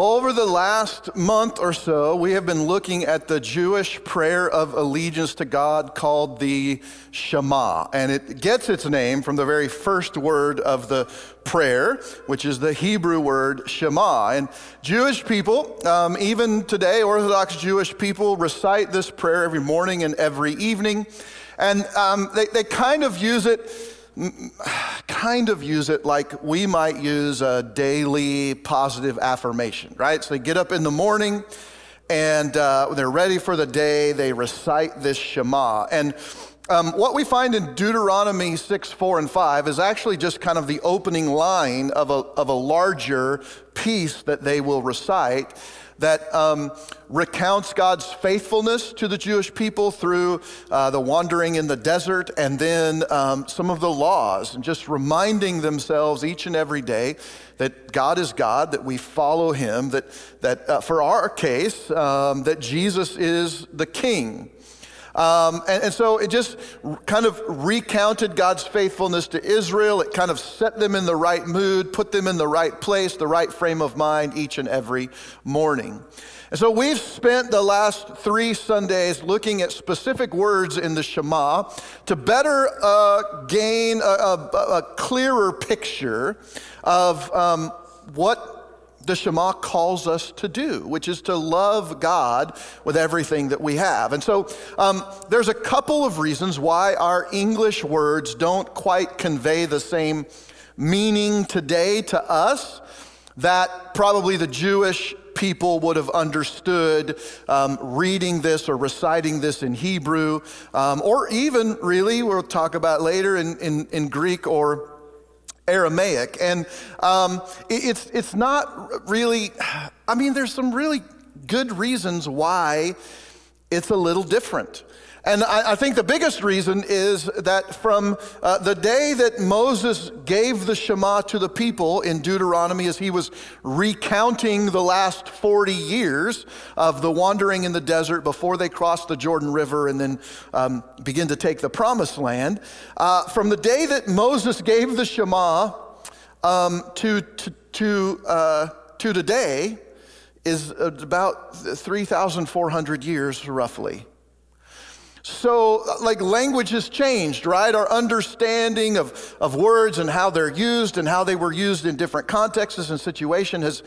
over the last month or so, we have been looking at the Jewish prayer of allegiance to God called the Shema. And it gets its name from the very first word of the prayer, which is the Hebrew word Shema. And Jewish people, um, even today, Orthodox Jewish people, recite this prayer every morning and every evening. And um, they, they kind of use it kind of use it like we might use a daily positive affirmation, right? So they get up in the morning and uh, they're ready for the day. They recite this Shema. And um, what we find in Deuteronomy 6, 4, and 5 is actually just kind of the opening line of a, of a larger piece that they will recite that um, recounts God's faithfulness to the Jewish people through uh, the wandering in the desert and then um, some of the laws and just reminding themselves each and every day that God is God, that we follow Him, that, that uh, for our case, um, that Jesus is the King. Um, and, and, so it just kind of recounted God's faithfulness to Israel. It kind of set them in the right mood, put them in the right place, the right frame of mind each and every morning. And so we've spent the last three Sundays looking at specific words in the Shema to better uh, gain a, a, a, clearer picture of um, what the Shema calls us to do, which is to love God with everything that we have. And so um, there's a couple of reasons why our English words don't quite convey the same meaning today to us that probably the Jewish people would have understood um, reading this or reciting this in Hebrew, um, or even really, we'll talk about later in, in, in Greek or Aramaic. And um, it, it's, it's not really, I mean, there's some really good reasons why it's a little different. And I, I, think the biggest reason is that from uh, the day that Moses gave the Shema to the people in Deuteronomy, as he was recounting the last 40 years of the wandering in the desert before they crossed the Jordan River and then um, begin to take the promised land, uh, from the day that Moses gave the Shema um, to, to, to, uh, to today is about 3,400 years roughly. So, like, language has changed, right? Our understanding of, of words and how they're used and how they were used in different contexts and situations has,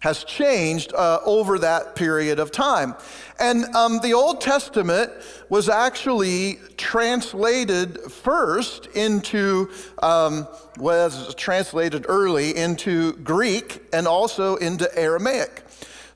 has changed uh, over that period of time. And um, the Old Testament was actually translated first into, um, was translated early into Greek and also into Aramaic.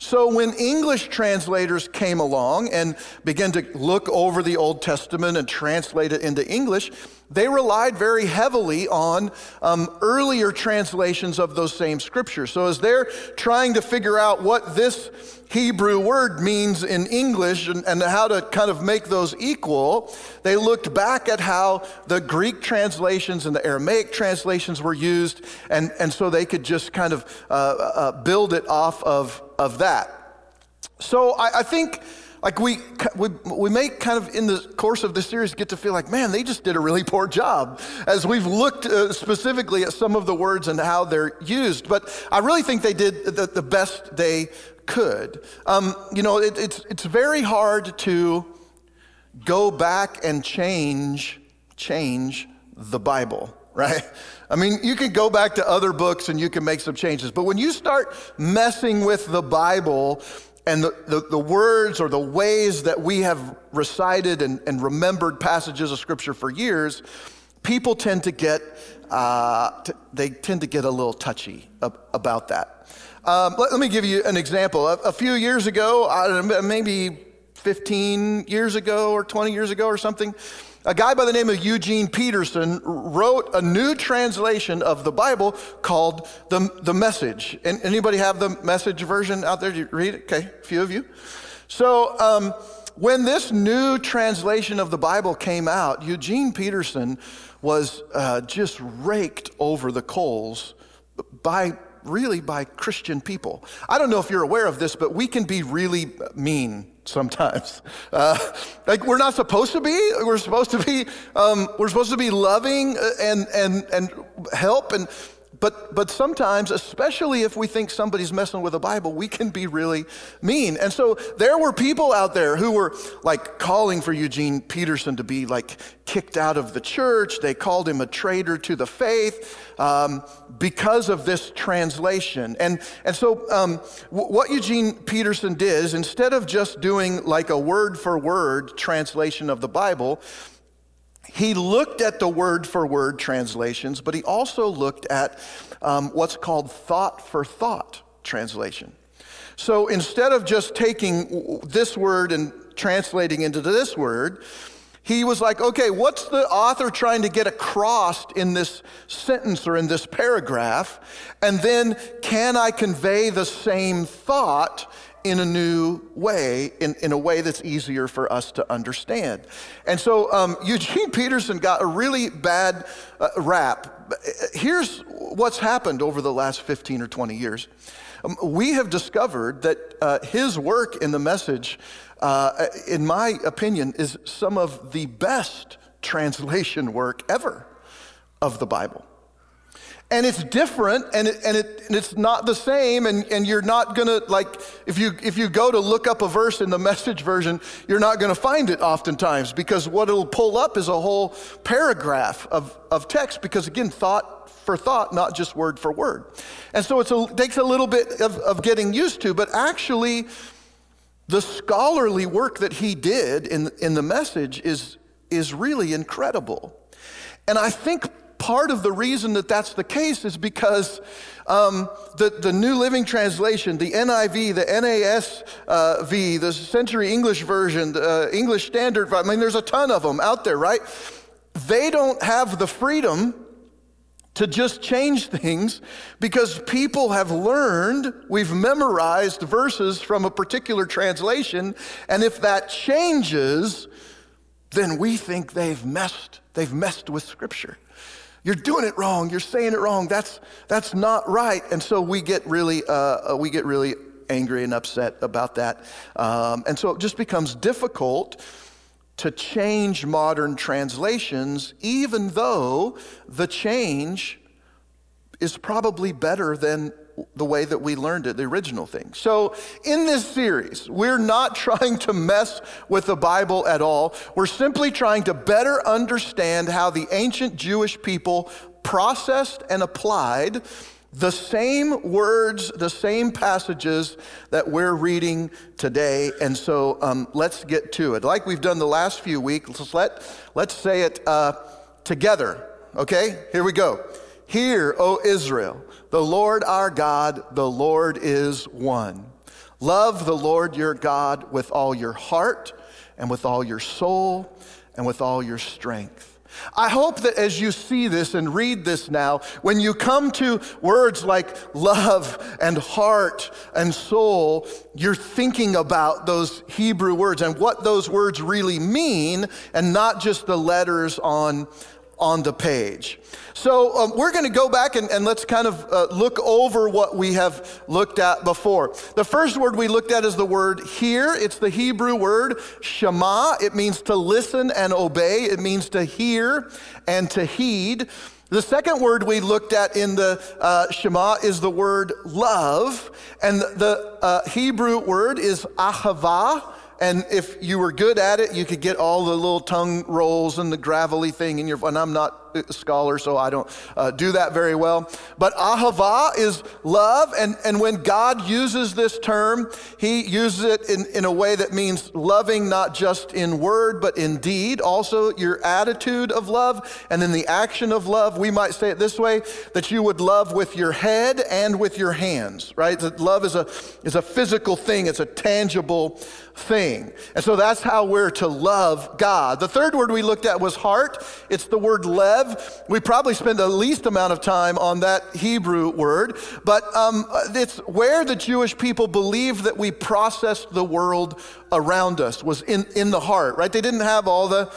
So when English translators came along and began to look over the Old Testament and translate it into English, they relied very heavily on um, earlier translations of those same scriptures. So as they're trying to figure out what this Hebrew word means in English and, and, how to kind of make those equal, they looked back at how the Greek translations and the Aramaic translations were used, and, and so they could just kind of uh, uh, build it off of of that. So I, I think like we, we, we may kind of in the course of this series get to feel like man they just did a really poor job as we've looked uh, specifically at some of the words and how they're used. But i really think they did the, the best they could. Um, you know it, it's, it's very hard to go back and change change the bible right? I mean, you can go back to other books and you can make some changes, but when you start messing with the Bible and the, the, the words or the ways that we have recited and, and remembered passages of Scripture for years, people tend to get, uh, t- they tend to get a little touchy ab- about that. Um, let, let, me give you an example. A, a few years ago, know, maybe 15 years ago or 20 years ago or something, a guy by the name of Eugene Peterson wrote a new translation of the Bible called the, the Message. And anybody have the Message version out there? Did you read it? Okay, a few of you. So um, when this new translation of the Bible came out, Eugene Peterson was uh, just raked over the coals by really by Christian people. I don't know if you're aware of this, but we can be really mean sometimes. Uh, like we're not supposed to be. We're supposed to be. Um, we're supposed to be loving uh, and and and help and. But, but sometimes, especially if we think somebody's messing with the Bible, we can be really mean. And so there were people out there who were like calling for Eugene Peterson to be like kicked out of the church. They called him a traitor to the faith um, because of this translation. And, and so um, w- what Eugene Peterson did is instead of just doing like a word for word translation of the Bible, he looked at the word for word translations, but he also looked at um, what's called thought for thought translation. So instead of just taking this word and translating into this word, he was like, okay, what's the author trying to get across in this sentence or in this paragraph? And then can I convey the same thought in a new way, in, in a way that's easier for us to understand. And so um, Eugene Peterson got a really bad uh, rap. Here's what's happened over the last 15 or 20 years. Um, we have discovered that uh, his work in the message, uh, in my opinion, is some of the best translation work ever of the Bible and it's different and, it, and, it, and it's not the same and, and you're not going to like if you if you go to look up a verse in the message version you're not going to find it oftentimes because what it'll pull up is a whole paragraph of, of text because again thought for thought not just word for word. And so it takes a little bit of, of getting used to but actually the scholarly work that he did in, in the message is, is really incredible. And i think part of the reason that that's the case is because um, the, the New Living Translation, the NIV, the NASV, the Century English Version, the uh, English Standard, I mean, there's a ton of them out there, right? They don't have the freedom to just change things because people have learned, we've memorized verses from a particular translation, and if that changes, then we think they've messed, they've messed with Scripture. You're doing it wrong. You're saying it wrong. That's, that's not right. And so we get really, uh, uh, we get really angry and upset about that. Um, and so it just becomes difficult to change modern translations, even though the change is probably better than the way that we learned it, the original thing. So, in this series, we're not trying to mess with the Bible at all. We're simply trying to better understand how the ancient Jewish people processed and applied the same words, the same passages that we're reading today. And so um, let's get to it. Like we've done the last few weeks, let, let's say it uh, together. Okay? Here we go. Hear, O Israel, the Lord our God, the Lord is one. Love the Lord your God with all your heart and with all your soul and with all your strength. I hope that as you see this and read this now, when you come to words like love and heart and soul, you're thinking about those Hebrew words and what those words really mean and not just the letters on on the page. So um, we're going to go back and, and let's kind of uh, look over what we have looked at before. The first word we looked at is the word hear. It's the Hebrew word shema. It means to listen and obey, it means to hear and to heed. The second word we looked at in the uh, Shema is the word love, and the uh, Hebrew word is ahava. And if you were good at it, you could get all the little tongue rolls and the gravelly thing in your. And I'm not scholar, so I don't uh, do that very well. But ahava is love, and, and when God uses this term, He uses it in, in a way that means loving not just in word, but in deed. Also, your attitude of love, and then the action of love. We might say it this way: that you would love with your head and with your hands. Right? That love is a is a physical thing. It's a tangible thing. And so that's how we're to love God. The third word we looked at was heart. It's the word lev. We probably spend the least amount of time on that Hebrew word, but um, it's where the Jewish people believed that we processed the world around us was in, in the heart, right? They didn't have all the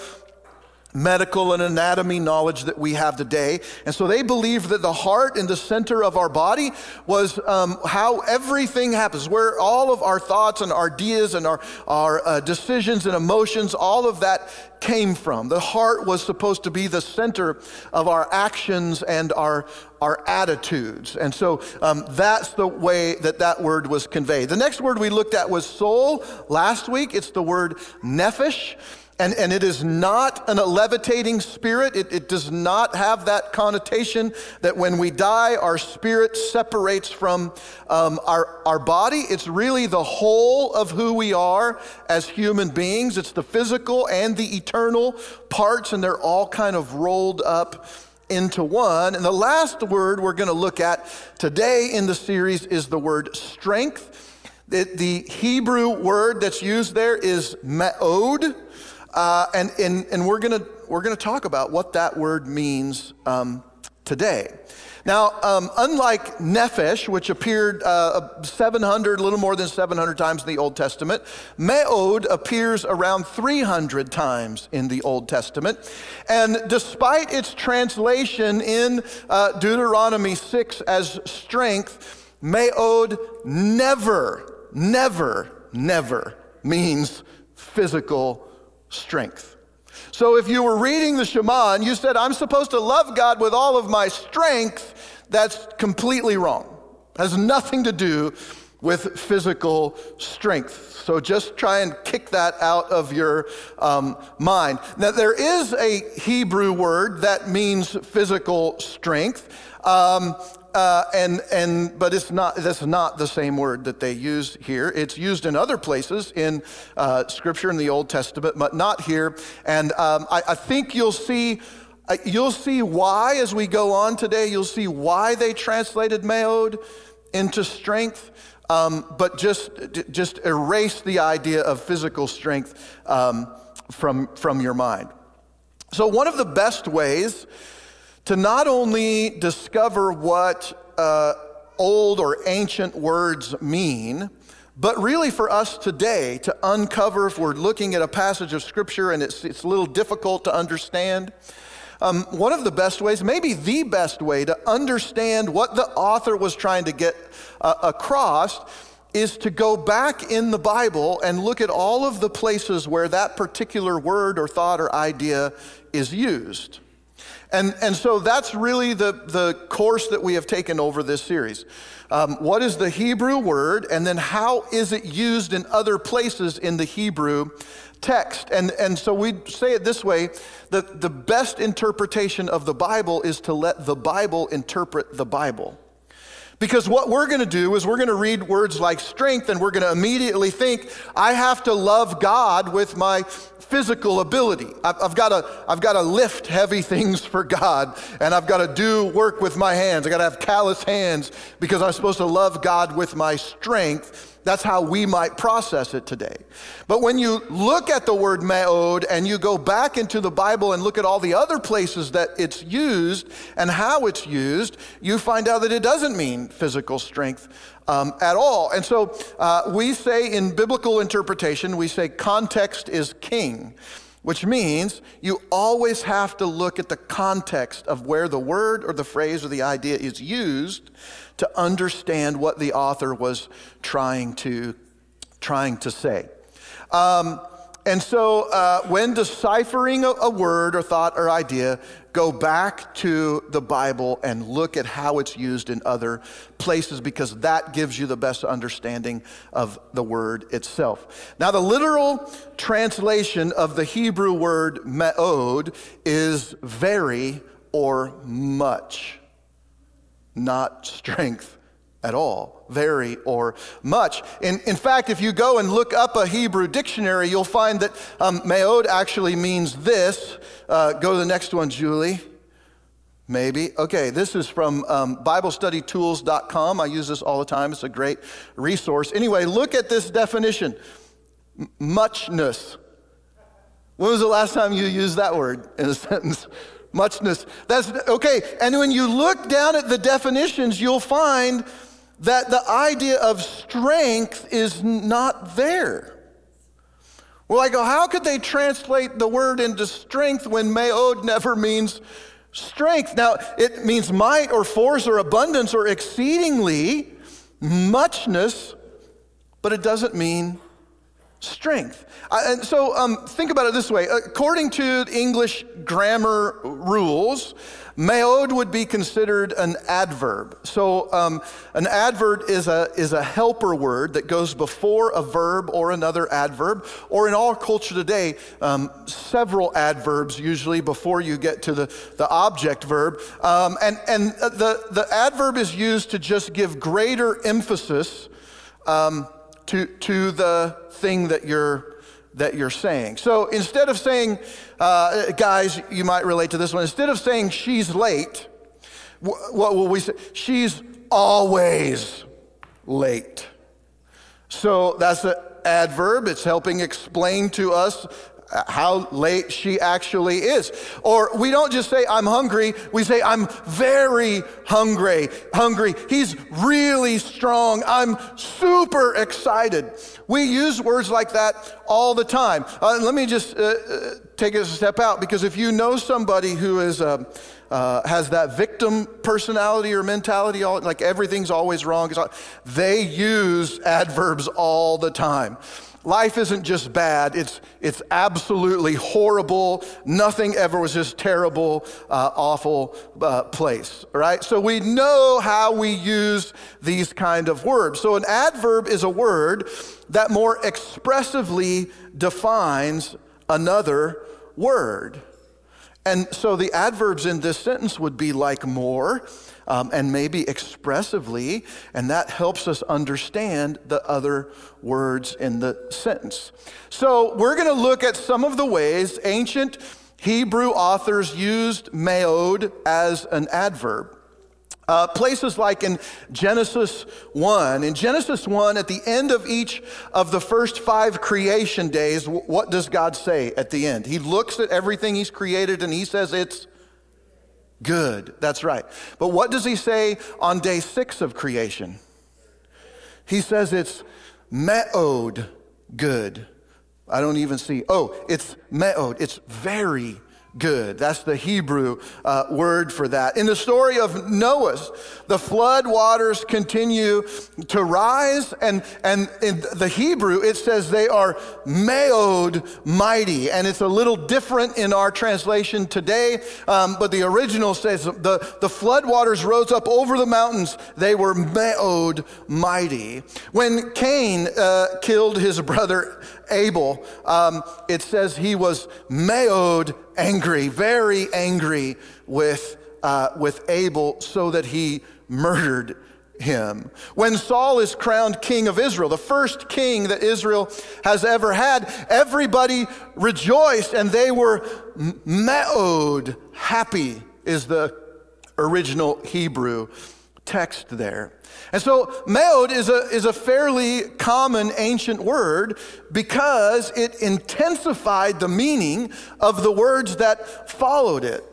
medical and anatomy knowledge that we have today. And so they believed that the heart in the center of our body was um, how everything happens, where all of our thoughts and ideas and our, our uh, decisions and emotions, all of that came from. The heart was supposed to be the center of our actions and our, our attitudes. And so um, that's the way that that word was conveyed. The next word we looked at was soul last week. It's the word nephesh. And, and it is not an, levitating spirit. It, it does not have that connotation that when we die, our spirit separates from um, our, our body. It's really the whole of who we are as human beings. It's the physical and the eternal parts, and they're all kind of rolled up into one. And the last word we're going to look at today in the series is the word strength. The, the Hebrew word that's used there is me'od. Uh, and, and, and we're going we're gonna talk about what that word means um, today. Now, um, unlike nephesh, which appeared uh, 700, a little more than 700 times in the Old Testament, me'od appears around 300 times in the Old Testament. And despite its translation in uh, Deuteronomy 6 as strength, me'od never, never, never means physical strength. So if you were reading the Shema and you said, I'm supposed to love God with all of my strength, that's completely wrong. Has nothing to do with physical strength. So just try and kick that out of your um, mind. Now, there is a Hebrew word that means physical strength. Um, uh, and, and, but it's not, that's not the same word that they use here. It's used in other places in uh, Scripture in the Old Testament, but not here. And um, I, I think you'll see uh, you'll see why as we go on today. You'll see why they translated meod into strength, um, but just just erase the idea of physical strength um, from from your mind. So one of the best ways to not only discover what uh, old or ancient words mean, but really for us today to uncover if we're looking at a passage of Scripture and it's, it's a little difficult to understand. Um, one of the best ways, maybe the best way to understand what the author was trying to get uh, across is to go back in the Bible and look at all of the places where that particular word or thought or idea is used. And, and so that's really the, the course that we have taken over this series. Um, what is the Hebrew word, and then how is it used in other places in the Hebrew text? And, and so we say it this way that the best interpretation of the Bible is to let the Bible interpret the Bible. Because what we're going to do is we're going to read words like strength and we're going to immediately think, I have to love God with my physical ability. I've, I've got to, lift heavy things for God, and I've got to do work with my hands. I've got to have callous hands because I'm supposed to love God with my strength. That's how we might process it today. But when you look at the word me'od and you go back into the Bible and look at all the other places that it's used and how it's used, you find out that it doesn't mean physical strength um, at all. And so uh, we say in biblical interpretation, we say context is king, which means you always have to look at the context of where the word or the phrase or the idea is used to understand what the author was trying to, trying to say. Um, and so, uh, when deciphering a, a, word or thought or idea, go back to the Bible and look at how it's used in other places because that gives you the best understanding of the word itself. Now, the literal translation of the Hebrew word me'od is very or much, not strength at all, very or much. In, in fact, if you go and look up a Hebrew dictionary, you'll find that um, me'od actually means this. Uh, go to the next one, Julie. Maybe. Okay, this is from um, BibleStudyTools.com. I use this all the time, it's a great resource. Anyway, look at this definition M- muchness. When was the last time you used that word in a sentence? Muchness. That's okay. And when you look down at the definitions, you'll find that the idea of strength is not there. Well, I go, how could they translate the word into strength when meod never means strength? Now, it means might or force or abundance or exceedingly, muchness, but it doesn't mean strength. Uh, and so um, think about it this way according to English grammar rules, meod would be considered an adverb. So um, an adverb is a, is a helper word that goes before a verb or another adverb, or in our culture today, um, several adverbs usually before you get to the, the object verb. Um, and and the, the adverb is used to just give greater emphasis um, to, to the thing that you're that you're saying. So instead of saying, uh, guys, you might relate to this one, instead of saying she's late, what will we say? She's always late. So that's an adverb. It's helping explain to us how late she actually is. Or we don't just say, I'm hungry, we say, I'm very hungry. Hungry. He's really strong. I'm super excited. We use words like that all the time. Uh, let me just uh, uh take a step out because if you know somebody who is. Uh, uh, has that victim personality or mentality, all, like everything's always wrong. They use adverbs all the time. Life isn't just bad, it's, it's absolutely horrible. Nothing ever was this terrible, uh, awful uh, place, right? So we know how we use these kind of words. So an adverb is a word that more expressively defines another word. And so the adverbs in this sentence would be like more um, and maybe expressively, and that helps us understand the other words in the sentence. So we're going to look at some of the ways ancient Hebrew authors used meod as an adverb. Uh, places like in Genesis 1. In Genesis 1, at the end of each of the first five creation days, what does God say at the end? He looks at everything He's created and He says it's good. That's right. But what does He say on day six of creation? He says it's me'od good. I don't even see. Oh, it's me'od. It's very good. That's the Hebrew uh, word for that. In the story of Noah, the flood waters continue to rise, and, and in the Hebrew, it says they are meod mighty. And it's a little different in our translation today, um, but the original says the, the flood waters rose up over the mountains. They were meod mighty. When Cain uh, killed his brother Abel, um, it says he was meod angry, very angry with, uh, with Abel, so that he murdered him. When Saul is crowned king of Israel, the first king that Israel has ever had, everybody rejoiced and they were me'od, happy is the original Hebrew text there. And so, meod is a, is a fairly common ancient word because it intensified the meaning of the words that followed it.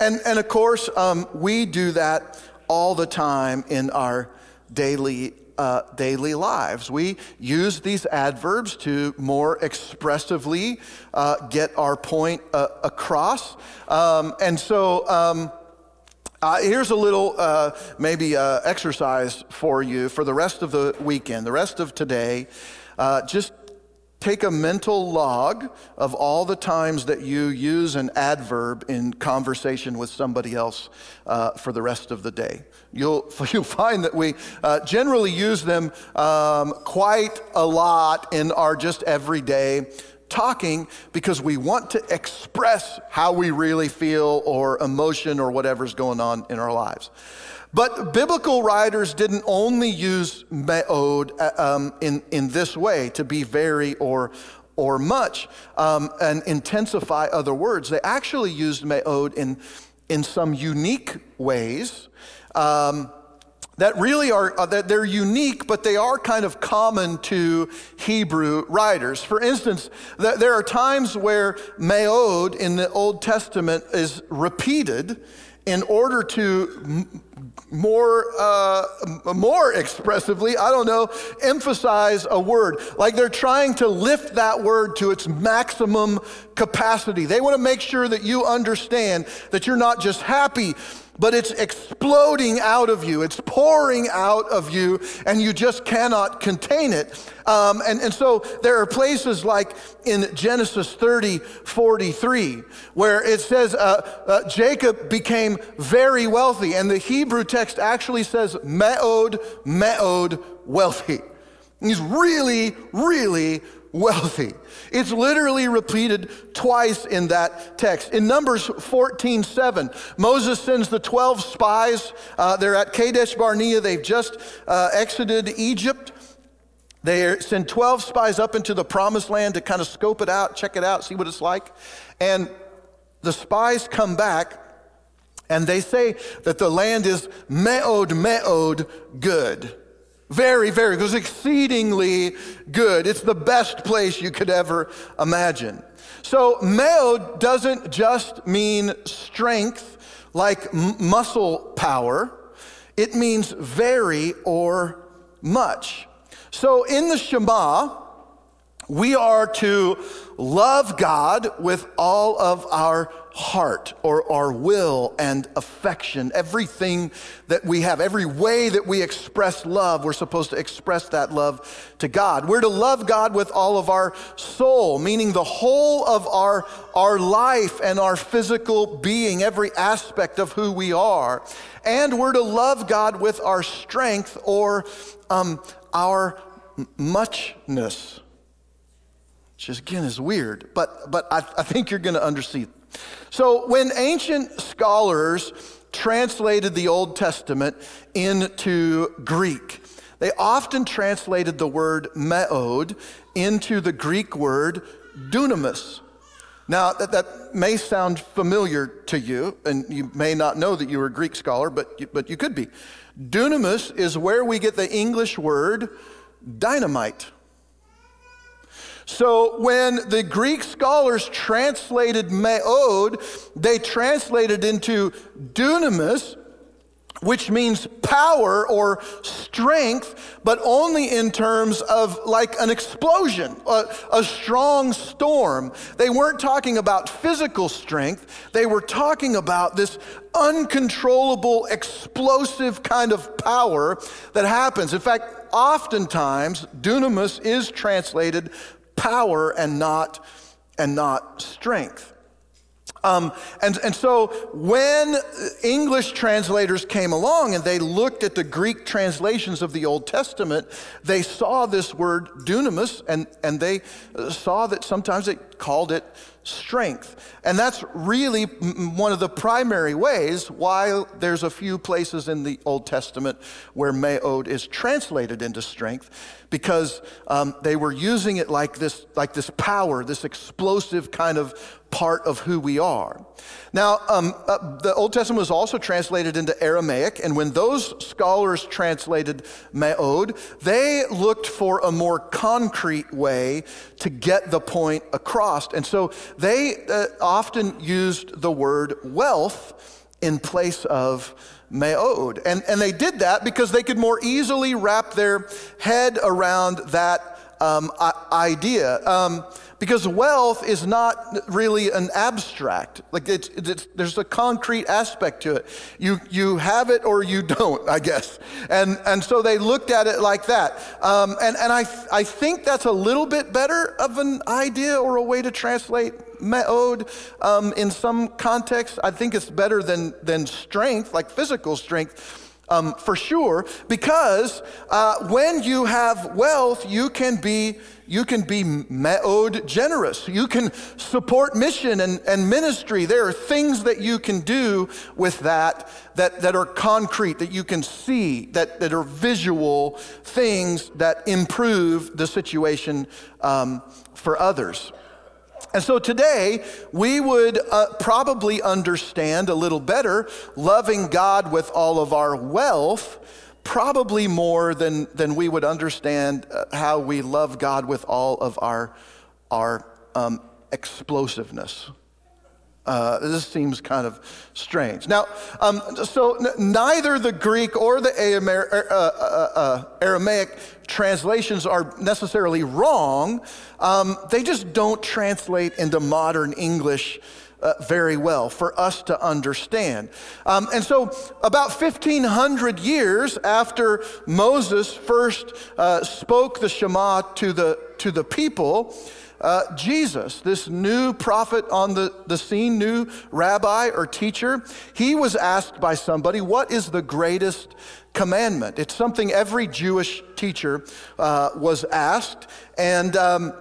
And, and of course, um, we do that all the time in our daily uh, daily lives. We use these adverbs to more expressively uh, get our point uh, across. Um, and so, um, uh, here's a little, uh, maybe, uh, exercise for you for the rest of the weekend, the rest of today. Uh, just take a mental log of all the times that you use an adverb in conversation with somebody else uh, for the rest of the day. You'll, you'll find that we uh, generally use them um, quite a lot in our just everyday talking because we want to express how we really feel or emotion or whatever's going on in our lives. But biblical writers didn't only use me'od uh, um, in, in this way to be very or, or much um, and intensify other words. They actually used me'od in, in some unique ways. Um, that really are uh, that they're unique but they are kind of common to hebrew writers for instance th- there are times where meod in the old testament is repeated in order to m- more, uh, more expressively, I don't know, emphasize a word. Like they're trying to lift that word to its maximum capacity. They want to make sure that you understand that you're not just happy, but it's exploding out of you. It's pouring out of you, and you just cannot contain it. Um, and, and so there are places like in Genesis 30, 43, where it says uh, uh, Jacob became very wealthy. And the Hebrew text actually says me'od, me'od, wealthy. He's really, really wealthy. It's literally repeated twice in that text. In Numbers 14 7, Moses sends the 12 spies. Uh, they're at Kadesh Barnea. They've just uh, exited Egypt. They send 12 spies up into the promised land to kind of scope it out, check it out, see what it's like. And the spies come back and they say that the land is me'od, me'od good. Very, very, it was exceedingly good. It's the best place you could ever imagine. So, meod doesn't just mean strength like muscle power, it means very or much. So, in the Shema, we are to love God with all of our heart or our will and affection, everything that we have, every way that we express love, we're supposed to express that love to God. We're to love God with all of our soul, meaning the whole of our, our life and our physical being, every aspect of who we are. And we're to love God with our strength or um, our muchness. Which again is weird, but, but I, I think you're going to understand so, when ancient scholars translated the Old Testament into Greek, they often translated the word meod into the Greek word dunamis. Now, that, that may sound familiar to you, and you may not know that you were a Greek scholar, but you, but you could be. Dunamis is where we get the English word dynamite. So when the Greek scholars translated meod, they translated into dunamis, which means power or strength, but only in terms of like an explosion, a, a, strong storm. They weren't talking about physical strength, they were talking about this uncontrollable, explosive kind of power that happens. In fact, oftentimes, dunamis is translated power and not, and not strength. Um, and, and so when English translators came along and they looked at the Greek translations of the Old Testament, they saw this word dunamis and, and they saw that sometimes it called it strength. And that's really one of the primary ways why there's a few places in the Old Testament where meod is translated into strength, because um, they were using it like this, like this power, this explosive kind of part of who we are. Now, um, uh, the Old Testament was also translated into Aramaic, and when those scholars translated meod, they looked for a more concrete way to get the point across. And so they uh, often used the word wealth in place of meod. And, and they did that because they could more easily wrap their head around that um, idea. Um, because wealth is not really an abstract. Like it's, it's, there's a concrete aspect to it. You, you have it or you don't, I guess. And, and so they looked at it like that. Um, and and I, I think that's a little bit better of an idea or a way to translate meod um, in some contexts. I think it's better than, than strength, like physical strength. Um, for sure, because uh, when you have wealth, you can be you can be meod generous. You can support mission and, and ministry. There are things that you can do with that, that that are concrete, that you can see, that, that are visual things that improve the situation um, for others. And so today, we would uh, probably understand a little better loving God with all of our wealth probably more than, than we would understand uh, how we love God with all of our, our um, explosiveness. Uh, this seems kind of strange. Now, um, so n- neither the Greek or the Amer- uh, uh, uh, Aramaic translations are necessarily wrong. Um, they just don't translate into modern English uh, very well for us to understand. Um, and so, about 1,500 years after Moses first uh, spoke the Shema to the, to the people, uh, Jesus, this new prophet on the, the scene, new rabbi or teacher, he was asked by somebody, What is the greatest commandment? It's something every Jewish teacher uh, was asked. And, um,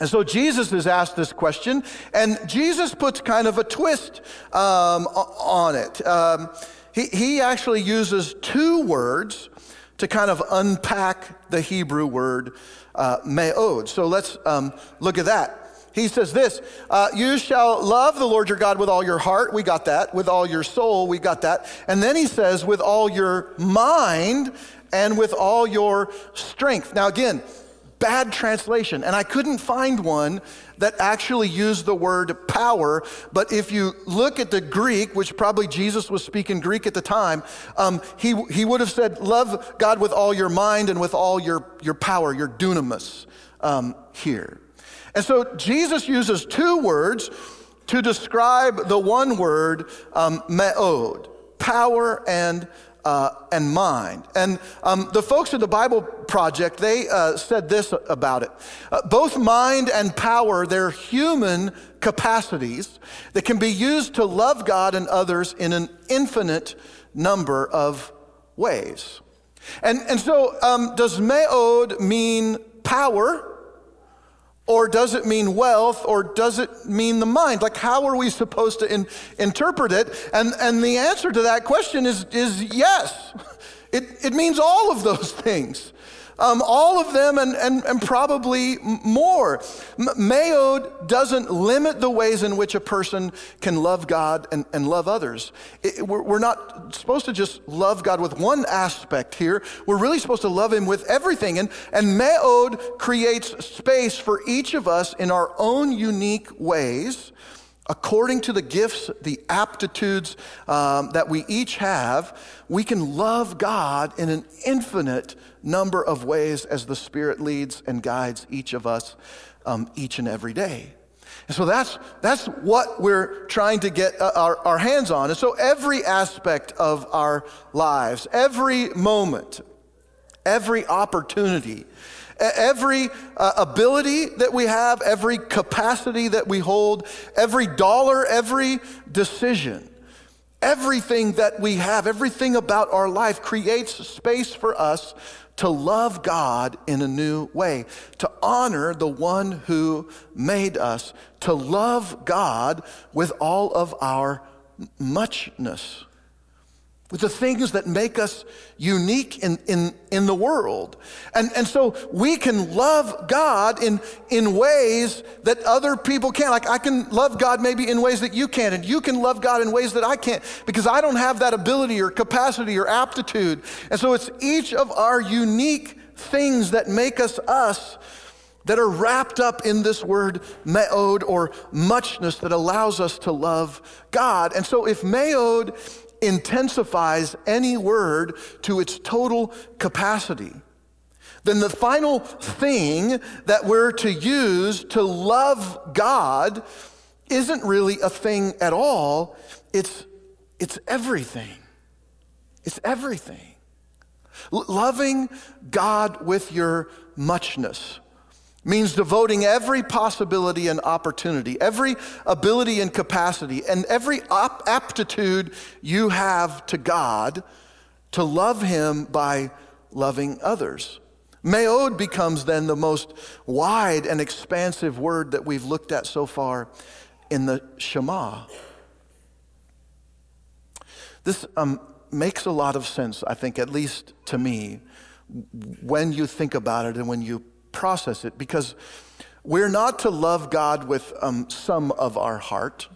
and so Jesus is asked this question, and Jesus puts kind of a twist um, on it. Um, he, he actually uses two words to kind of unpack the Hebrew word uh, me'od. So let's um, look at that. He says this uh, You shall love the Lord your God with all your heart. We got that. With all your soul. We got that. And then he says, with all your mind and with all your strength. Now, again, bad translation. And I couldn't find one that actually used the word power. But if you look at the Greek, which probably Jesus was speaking Greek at the time, um, he, he would have said, Love God with all your mind and with all your, your power, your dunamis um, here. And so Jesus uses two words to describe the one word, um, me'od, power and uh, and mind. And um, the folks at the Bible Project, they uh, said this about it. Uh, both mind and power, they're human capacities that can be used to love God and others in an infinite number of ways. And, and so, um, does me'od mean power? Or does it mean wealth? Or does it mean the mind? Like, how are we supposed to in, interpret it? And, and the answer to that question is, is yes. It, it means all of those things. Um, all of them and, and, and probably more. Me'od doesn't limit the ways in which a person can love God and, and love others. It, we're, we're not supposed to just love God with one aspect here. We're really supposed to love Him with everything. And, and Me'od creates space for each of us in our own unique ways according to the gifts, the aptitudes um, that we each have, we can love God in an infinite number of ways as the Spirit leads and guides each of us um, each and every day. And so that's, that's what we're trying to get uh, our, our hands on. And so every aspect of our lives, every moment, every opportunity, every uh, ability that we have, every capacity that we hold, every dollar, every decision, everything that we have, everything about our life creates space for us to love God in a new way, to honor the one who made us, to love God with all of our muchness, with the things that make us unique in, in, in the world. And, and so we can love God in, in ways that other people can't. Like I can love God maybe in ways that you can't, and you can love God in ways that I can't because I don't have that ability or capacity or aptitude. And so it's each of our unique things that make us us that are wrapped up in this word me'od or muchness that allows us to love God. And so if me'od intensifies any word to its total capacity, then the final thing that we're to use to love God isn't really a thing at all. It's, it's everything. It's everything. L- loving God with your muchness means devoting every possibility and opportunity, every ability and capacity, and every op- aptitude you have to God to love Him by loving others. Me'od becomes then the most wide and expansive word that we've looked at so far in the Shema. This um, makes a lot of sense, I think, at least to me, when you think about it and when you process it because we're not to love God with um, some of our heart.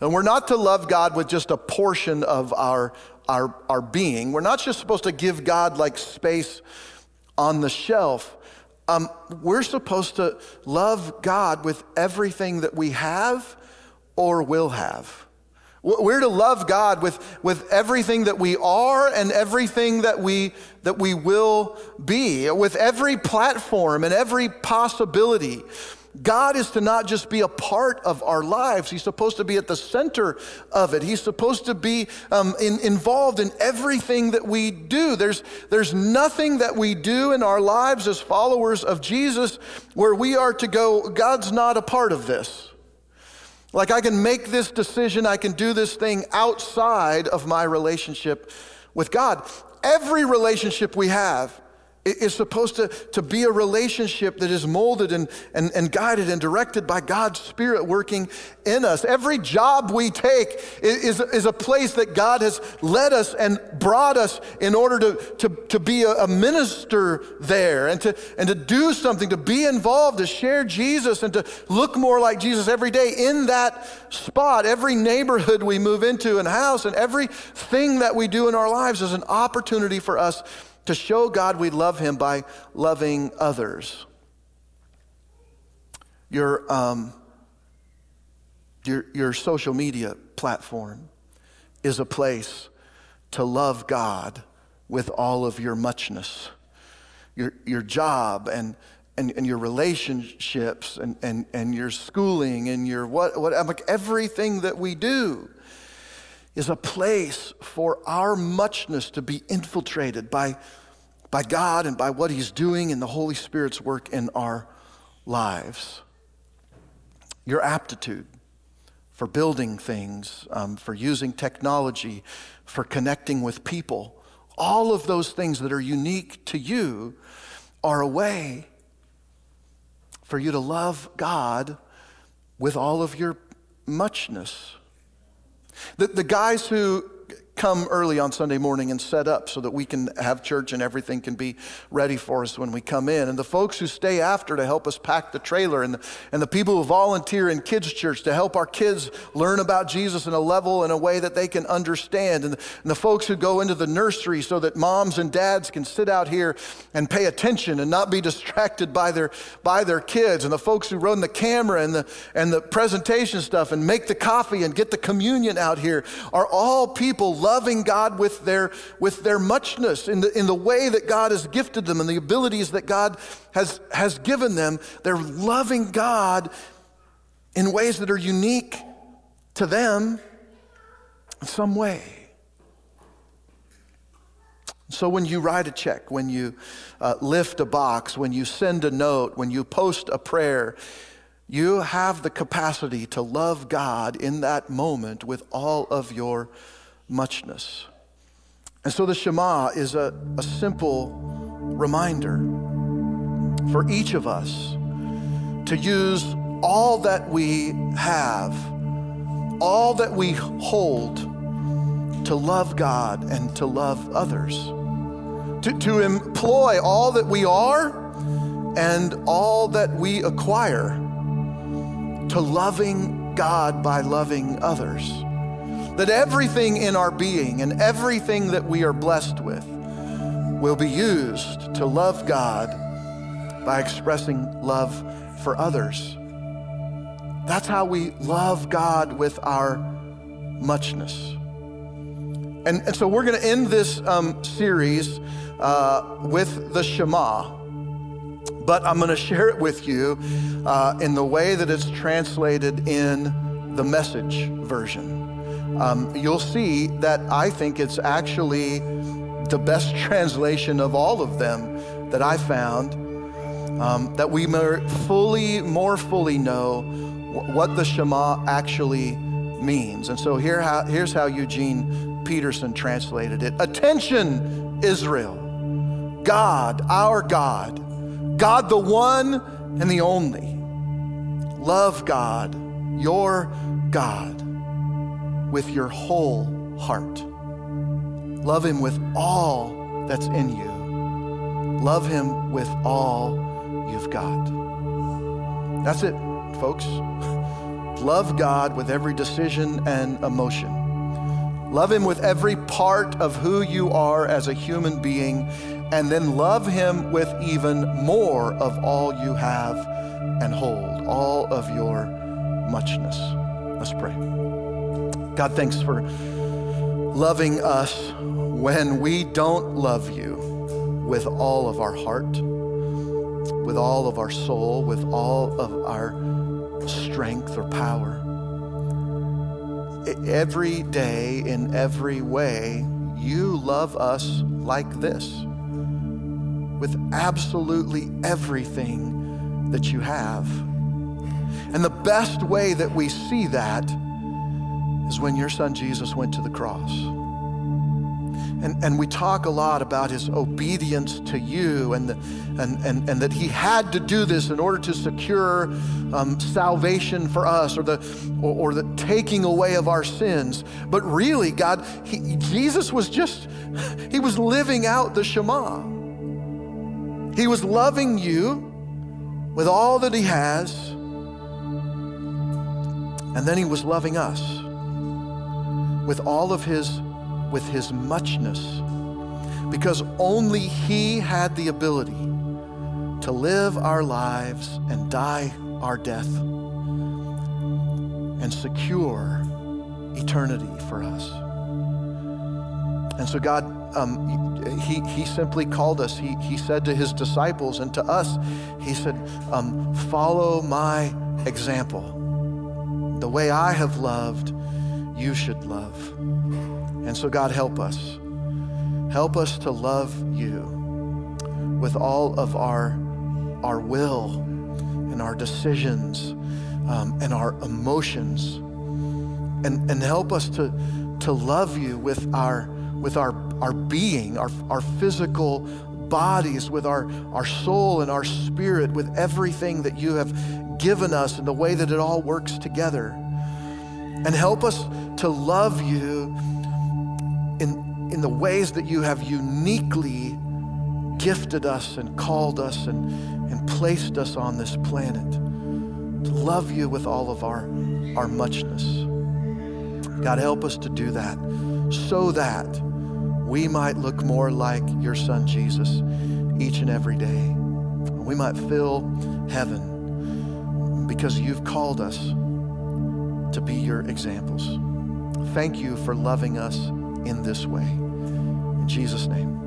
And we're not to love God with just a portion of our, our, our being. We're not just supposed to give God like space on the shelf. Um, we're supposed to love God with everything that we have or will have. We're to love God with, with everything that we are and everything that we, that we will be, with every platform and every possibility. God is to not just be a part of our lives, He's supposed to be at the center of it. He's supposed to be um, in, involved in everything that we do. There's, there's nothing that we do in our lives as followers of Jesus where we are to go, God's not a part of this. Like I can make this decision, I can do this thing outside of my relationship with God. Every relationship we have is supposed to, to be a relationship that is molded and, and, and guided and directed by God's Spirit working in us. Every job we take is, is a place that God has led us and brought us in order to, to, to be a, a minister there and to, and to do something, to be involved, to share Jesus and to look more like Jesus every day in that spot. Every neighborhood we move into and house and everything that we do in our lives is an opportunity for us to show God we love Him by loving others. Your, um, your, your social media platform is a place to love God with all of your muchness. Your, your job and, and, and your relationships and, and, and your schooling and your what, what like everything that we do is a place for our muchness to be infiltrated by, by God and by what He's doing in the Holy Spirit's work in our lives. Your aptitude for building things, um, for using technology, for connecting with people, all of those things that are unique to you are a way for you to love God with all of your muchness. The, the guys who come early on Sunday morning and set up so that we can have church and everything can be ready for us when we come in. And the folks who stay after to help us pack the trailer, and the, and the people who volunteer in kids' church to help our kids learn about Jesus in a level in a way that they can understand. And the, and the folks who go into the nursery so that moms and dads can sit out here and pay attention and not be distracted by their, by their kids. And the folks who run the camera and the, and the presentation stuff and make the coffee and get the communion out here are all people loving God with their, with their muchness, in the, in the way that God has gifted them and the abilities that God has, has given them. They're loving God in ways that are unique to them in some way. So, when you write a check, when you uh, lift a box, when you send a note, when you post a prayer, you have the capacity to love God in that moment with all of your muchness. And so the Shema is a, a simple reminder for each of us to use all that we have, all that we hold, to love God and to love others, to, to employ all that we are and all that we acquire to loving God by loving others. That everything in our being and everything that we are blessed with will be used to love God by expressing love for others. That's how we love God with our muchness. And, and so we're going to end this um, series uh, with the Shema, but I'm going to share it with you uh, in the way that it's translated in the message version um, you'll see that I think it's actually the best translation of all of them that I found. Um, that we more fully, more fully know what the Shema actually means. And so here how, here's how Eugene Peterson translated it Attention, Israel. God, our God, God the one and the only. Love God, your God with your whole heart. Love Him with all that's in you. Love Him with all you've got. That's it, folks. Love God with every decision and emotion. Love Him with every part of who you are as a human being, and then love Him with even more of all you have and hold, all of your muchness. Let's pray. God, thanks for loving us when we don't love you with all of our heart, with all of our soul, with all of our strength or power. Every day, in every way, you love us like this, with absolutely everything that you have. And the best way that we see that is when your son Jesus went to the cross. And, and we talk a lot about his obedience to you and, the, and, and, and that he had to do this in order to secure um, salvation for us or the, or, or, the taking away of our sins. But really, God, he, Jesus was just, he was living out the Shema. He was loving you with all that he has, and then he was loving us with all of his with his muchness because only he had the ability to live our lives and die our death and secure eternity for us. And so God, um, he, he simply called us. He, he said to his disciples and to us, he said, um, follow my example. The way I have loved, you should love. And so, God, help us. Help us to love you with all of our, our will and our decisions um, and our emotions. And, and help us to, to love you with our, with our, our being, our, our physical bodies, with our, our soul and our spirit, with everything that you have given us and the way that it all works together. And help us to love you in, in the ways that you have uniquely gifted us and called us and, and placed us on this planet. To love you with all of our, our muchness. God, help us to do that so that we might look more like your son Jesus each and every day. We might fill heaven because you've called us to be your examples. Thank you for loving us in this way. In Jesus' name.